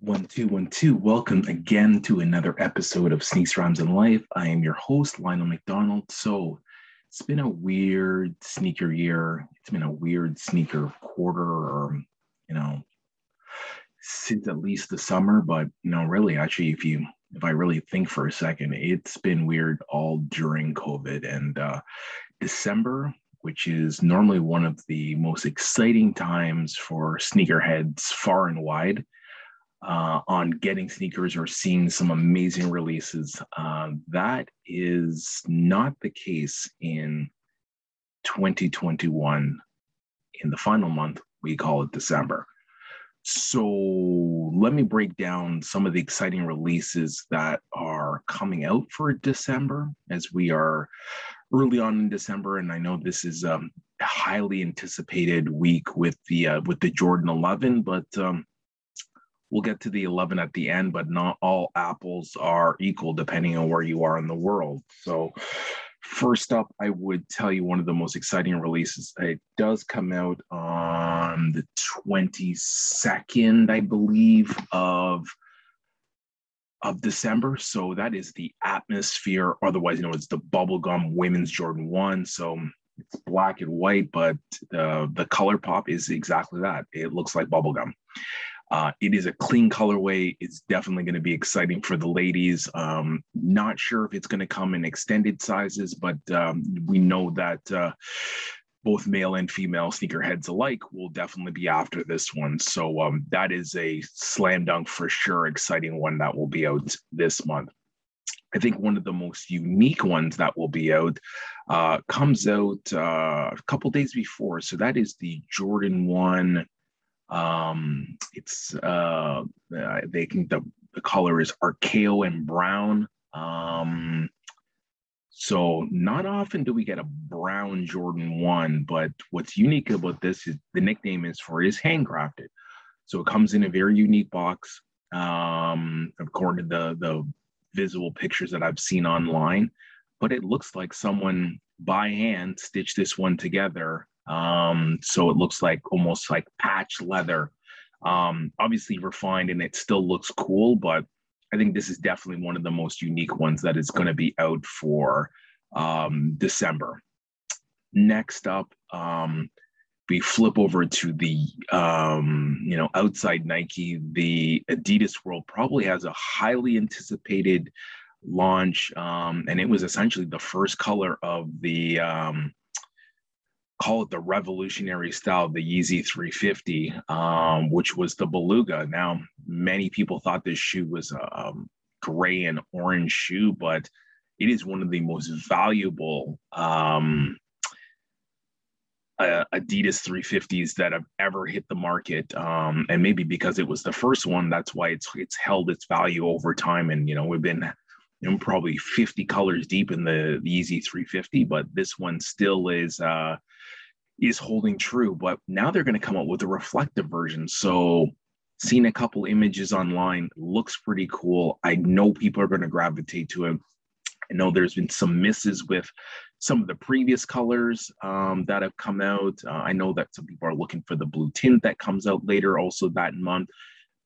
One, two, one, two. Welcome again to another episode of Sneaks Rhymes in Life. I am your host, Lionel McDonald. So it's been a weird sneaker year. It's been a weird sneaker quarter, or, you know, since at least the summer. But, you know, really, actually, if you, if I really think for a second, it's been weird all during COVID. And uh, December, which is normally one of the most exciting times for sneakerheads far and wide uh, on getting sneakers or seeing some amazing releases. Uh, that is not the case in 2021. In the final month, we call it December. So let me break down some of the exciting releases that are coming out for December as we are early on in December, and I know this is um, a highly anticipated week with the uh, with the Jordan 11, but um, we'll get to the 11 at the end, but not all apples are equal depending on where you are in the world. So, first up, I would tell you one of the most exciting releases. It does come out on the 22nd, I believe, of of December. So that is the Atmosphere, otherwise known as the Bubblegum Women's Jordan 1. So it's black and white, but the, the color pop is exactly that. It looks like bubblegum. Uh, it is a clean colorway. It's definitely going to be exciting for the ladies. Um, not sure if it's going to come in extended sizes, but um, we know that uh, both male and female sneakerheads alike will definitely be after this one. So um, that is a slam dunk for sure, exciting one that will be out this month. I think one of the most unique ones that will be out uh, comes out uh, a couple days before. So that is the Jordan 1 um, it's uh, they think the the color is archaeo and brown. Um, so not often do we get a brown Jordan one, but what's unique about this is the nickname is for is handcrafted. So it comes in a very unique box. Um, according to the the visual pictures that I've seen online, but it looks like someone by hand stitched this one together um, so it looks like almost like patch leather. Um, obviously refined and it still looks cool, but I think this is definitely one of the most unique ones that is going to be out for um, December. Next up, um, we flip over to the um, you know outside Nike. The Adidas World probably has a highly anticipated launch, um, and it was essentially the first color of the um, call it the revolutionary style, the Yeezy 350, um, which was the Beluga. Now, many people thought this shoe was a um, gray and orange shoe, but it is one of the most valuable um, uh, Adidas 350s that have ever hit the market. Um, and maybe because it was the first one, that's why it's it's held its value over time. And you know, we've been know, probably 50 colors deep in the, the Yeezy 350, but this one still is uh, is holding true. But now they're going to come up with a reflective version. So, seeing a couple images online looks pretty cool. I know people are going to gravitate to it. I know there's been some misses with some of the previous colors um, that have come out. Uh, I know that some people are looking for the blue tint that comes out later, also that month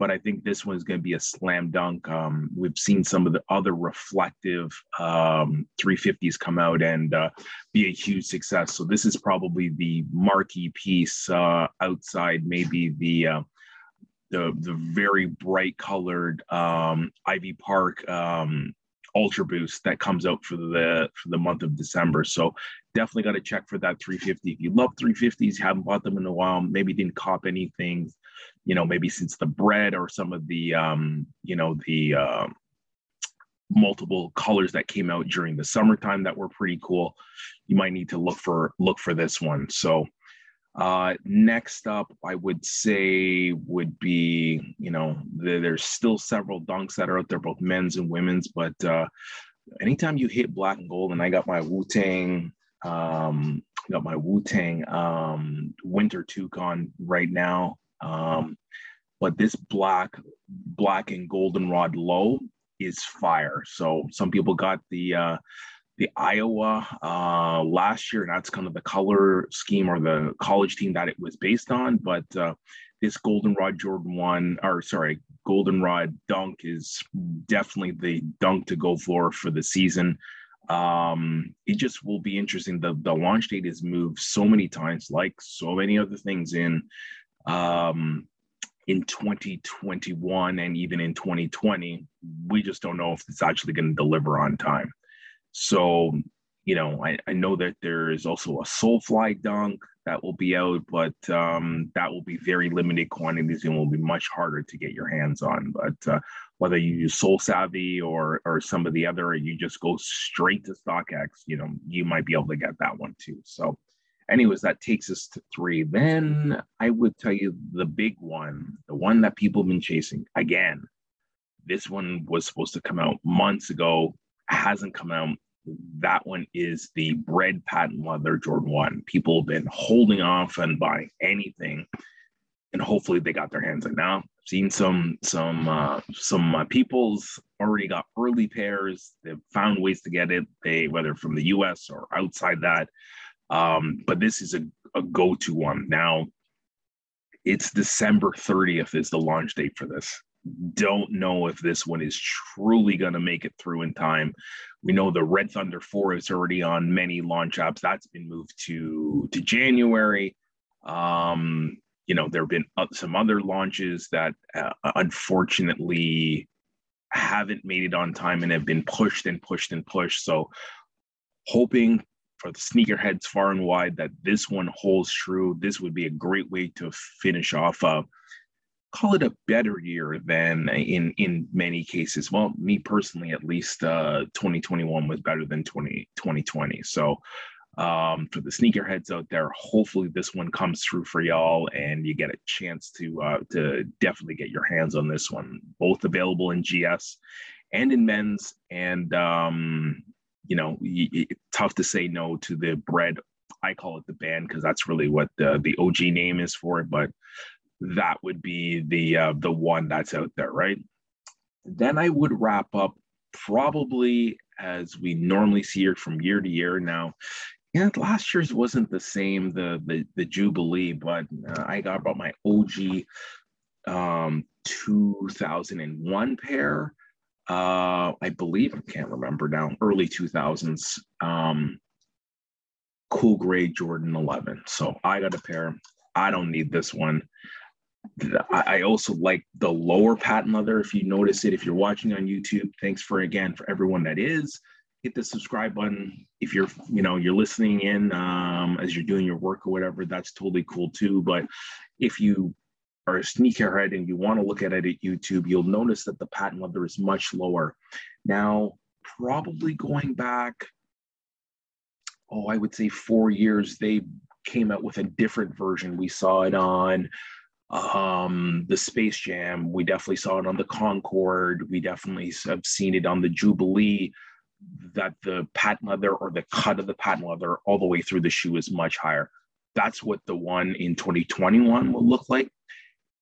but I think this one is going to be a slam dunk. Um, we've seen some of the other reflective um, 350s come out and uh, be a huge success. So this is probably the marquee piece uh, outside, maybe the uh, the the very bright colored um, Ivy Park um, Ultra Boost that comes out for the for the month of December. So definitely got to check for that 350. If you love 350s, haven't bought them in a while, maybe didn't cop anything you know, maybe since the bread or some of the, um, you know, the uh, multiple colors that came out during the summertime that were pretty cool. You might need to look for look for this one. So uh, next up, I would say would be, you know, the, there's still several dunks that are out there, both men's and women's. But uh, anytime you hit black and gold, and I got my Wu Tang, um, got my Wu Tang um, Winter Toucan right now. Um, but this black, black and goldenrod low is fire. So some people got the uh, the Iowa uh, last year, and that's kind of the color scheme or the college team that it was based on. But uh, this goldenrod Jordan one, or sorry, goldenrod dunk is definitely the dunk to go for for the season. Um, it just will be interesting. The the launch date is moved so many times, like so many other things in um in 2021 and even in 2020. We just don't know if it's actually going to deliver on time. So you know, I, I know that there is also a Soulfly dunk that will be out, but um, that will be very limited quantities and will be much harder to get your hands on. But uh, whether you use Soul Savvy or or some of the other, or you just go straight to StockX, you know, you might be able to get that one too. So, anyways, that takes us to three. Then I would tell you the big one, the one that people have been chasing again. This one was supposed to come out months ago, hasn't come out that one is the bread patent leather Jordan 1. People have been holding off and buying anything, and hopefully they got their hands on now. I've seen some some uh, some uh, people's already got early pairs. They've found ways to get it. They whether from the U.S. or outside that. Um, but this is a, a go-to one now. It's December 30th is the launch date for this don't know if this one is truly going to make it through in time. We know the Red Thunder 4 is already on many launch apps. That's been moved to to January. Um, you know, there have been some other launches that uh, unfortunately haven't made it on time and have been pushed and pushed and pushed. So, hoping for the sneakerheads far and wide that this one holds true. This would be a great way to finish off a call it a better year than in in many cases. Well, me personally, at least, uh, 2021 was better than 20, 2020. So um, for the sneakerheads out there, hopefully this one comes through for y'all, and you get a chance to uh, to definitely get your hands on this one. Both available in GS and in men's, and um, you know, tough to say no to the bread. I call it the banned because that's really what the, the OG name is for it. But that would be the uh, the one that's out there, right? Then I would wrap up probably as we normally see it from year to year. Now, yeah, last year's wasn't the same, the the, the Jubilee, but uh, I got about my OG um, 2001 pair. Uh, I believe I can't remember now, early 2000s. Um, cool gray Jordan 11. So I got a pair. I don't need this one. I also like the lower patent leather. If you notice it, if you're watching on YouTube, thanks for again for everyone that is. Hit the subscribe button. If you're, you know, you're listening in um, as you're doing your work or whatever, that's totally cool too. But if you are a sneakerhead and you want to look at it at YouTube, you'll notice that the patent leather is much lower. Now, probably going back, oh, I would say four years, they came out with a different version. We saw it on um, the Space Jam. We definitely saw it on the Concord. We definitely have seen it on the Jubilee. That the patent leather or the cut of the patent leather all the way through the shoe is much higher. That's what the one in 2021 will look like.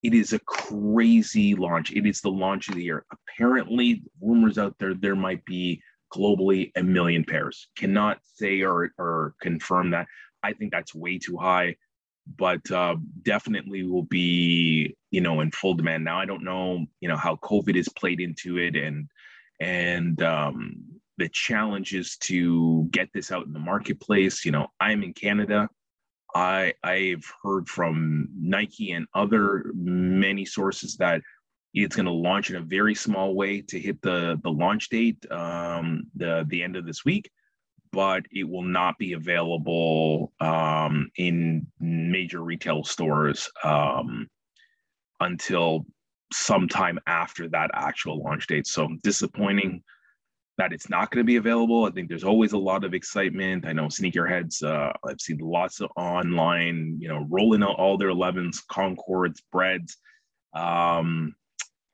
It is a crazy launch. It is the launch of the year. Apparently, rumors out there there might be globally a million pairs. Cannot say or, or confirm that. I think that's way too high but uh, definitely will be you know in full demand now i don't know you know how covid has played into it and and um, the challenges to get this out in the marketplace you know i'm in canada i i've heard from nike and other many sources that it's going to launch in a very small way to hit the the launch date um, the the end of this week but it will not be available um, in major retail stores um, until sometime after that actual launch date. So disappointing that it's not going to be available. I think there's always a lot of excitement. I know sneakerheads. Uh, I've seen lots of online, you know, rolling out all their 11s, Concords, Breds. Um,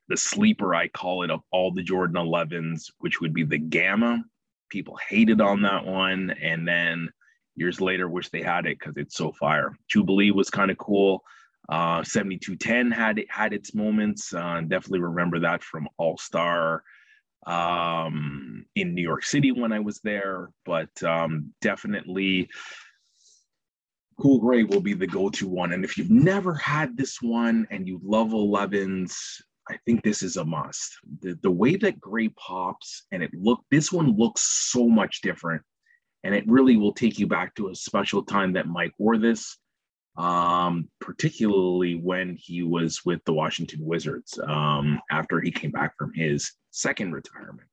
the sleeper, I call it, of all the Jordan 11s, which would be the Gamma people hated on that one, and then years later wish they had it because it's so fire. Jubilee was kind of cool. Uh, 7210 had it had its moments. Uh, definitely remember that from All Star um, in New York City when I was there, but um, definitely Cool Gray will be the go-to one. And if you've never had this one and you love 11s, I think this is a must. The, the way that gray pops and it look, this one looks so much different. And it really will take you back to a special time that Mike wore this, um, particularly when he was with the Washington Wizards um, after he came back from his second retirement.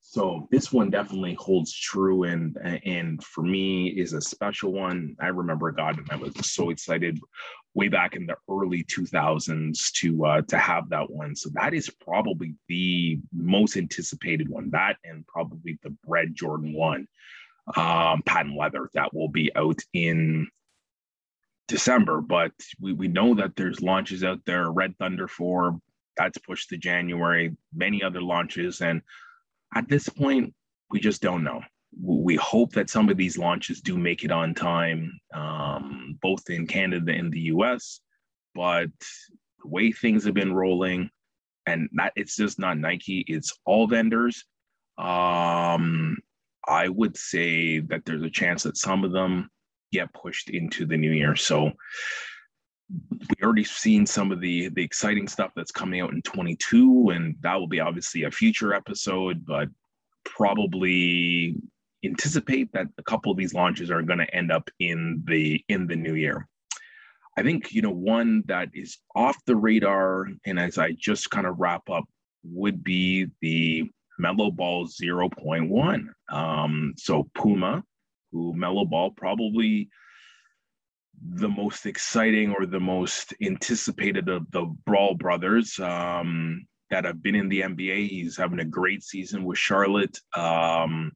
So this one definitely holds true, and and for me is a special one. I remember God, and I was so excited way back in the early 2000s to uh, to have that one. So that is probably the most anticipated one. That and probably the Bread Jordan one, um, patent leather that will be out in December. But we we know that there's launches out there. Red Thunder four that's pushed to January. Many other launches and at this point, we just don't know. We hope that some of these launches do make it on time, um, both in Canada and the US. But the way things have been rolling, and that it's just not Nike, it's all vendors. Um, I would say that there's a chance that some of them get pushed into the new year. So we already seen some of the the exciting stuff that's coming out in 22 and that will be obviously a future episode but probably anticipate that a couple of these launches are going to end up in the in the new year. I think you know one that is off the radar and as i just kind of wrap up would be the Melo ball 0.1 um so puma LaMelo ball probably the most exciting or the most anticipated of the Ball brothers um, that have been in the NBA. He's having a great season with Charlotte. Um,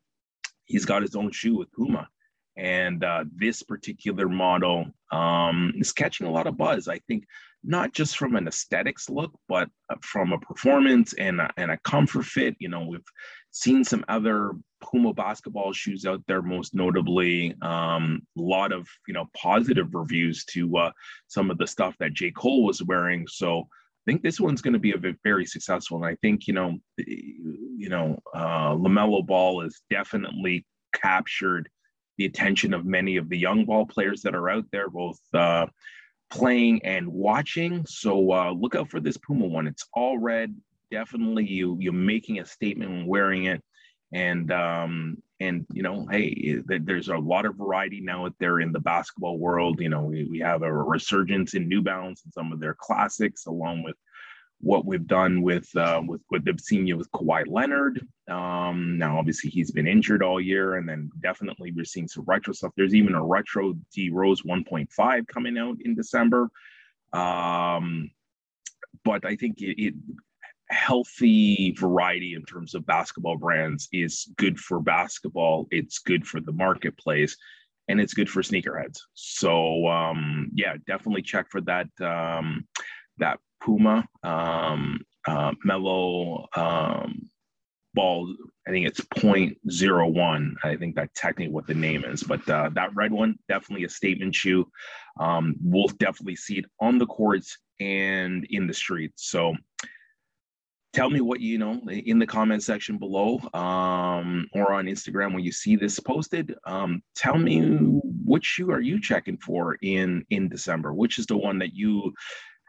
he's got his own shoe with Puma. And uh, this particular model um, is catching a lot of buzz. I think not just from an aesthetics look, but uh, from a performance and a, and a comfort fit. You know, we've seen some other Puma basketball shoes out there, most notably um, a lot of you know positive reviews to uh, some of the stuff that J. Cole was wearing. So I think this one's going to be a very successful, and I think you know you know uh, LaMelo Ball has definitely captured the attention of many of the young ball players that are out there, both. Uh, playing and watching. So uh, look out for this puma one. It's all red. Definitely you you're making a statement when wearing it and um and you know hey there's a lot of variety now out there in the basketball world you know we, we have a resurgence in new balance and some of their classics along with what we've done with uh, with what they've seen with Kawhi Leonard. Um, now, obviously, he's been injured all year, and then definitely we're seeing some retro stuff. There's even a retro D Rose 1.5 coming out in December. Um, but I think it, it healthy variety in terms of basketball brands is good for basketball. It's good for the marketplace, and it's good for sneakerheads. So um, yeah, definitely check for that um, that Puma um, uh, Melo um, ball. I think it's 0.01. I think that's technically what the name is, but uh, that red one definitely a statement shoe. Um, we'll definitely see it on the courts and in the streets. So tell me what you know in the comment section below um, or on Instagram when you see this posted. Um, tell me which shoe are you checking for in in December? Which is the one that you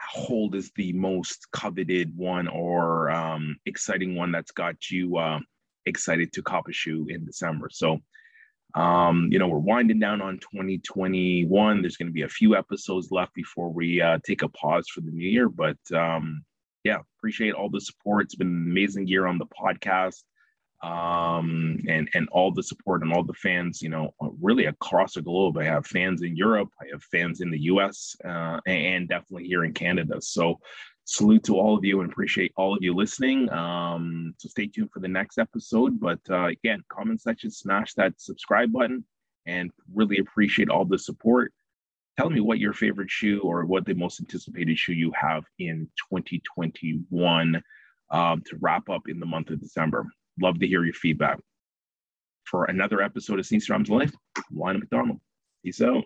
hold as the most coveted one or um, exciting one that's got you uh, excited to cop a shoe in December? So. Um, you know, we're winding down on 2021. There's going to be a few episodes left before we uh, take a pause for the new year, but um, appreciate all the support. It's been an amazing year on the podcast um, and and all the support and all the fans. You know, really across the globe. I have fans in Europe. I have fans in the U.S. Uh, and definitely here in Canada. So salute to all of you and appreciate all of you listening. Um, so stay tuned for the next episode. But uh, again, comment section, smash that subscribe button, and really appreciate all the support tell me what your favorite shoe or what the most anticipated shoe you have in 2021 um, to wrap up in the month of December. Love to hear your feedback. For another episode of Sneaks Rhymes Life, Lionel McDonald. Peace out.